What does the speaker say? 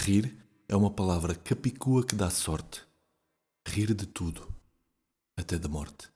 Rir é uma palavra capicua que dá sorte. Rir de tudo, até da morte.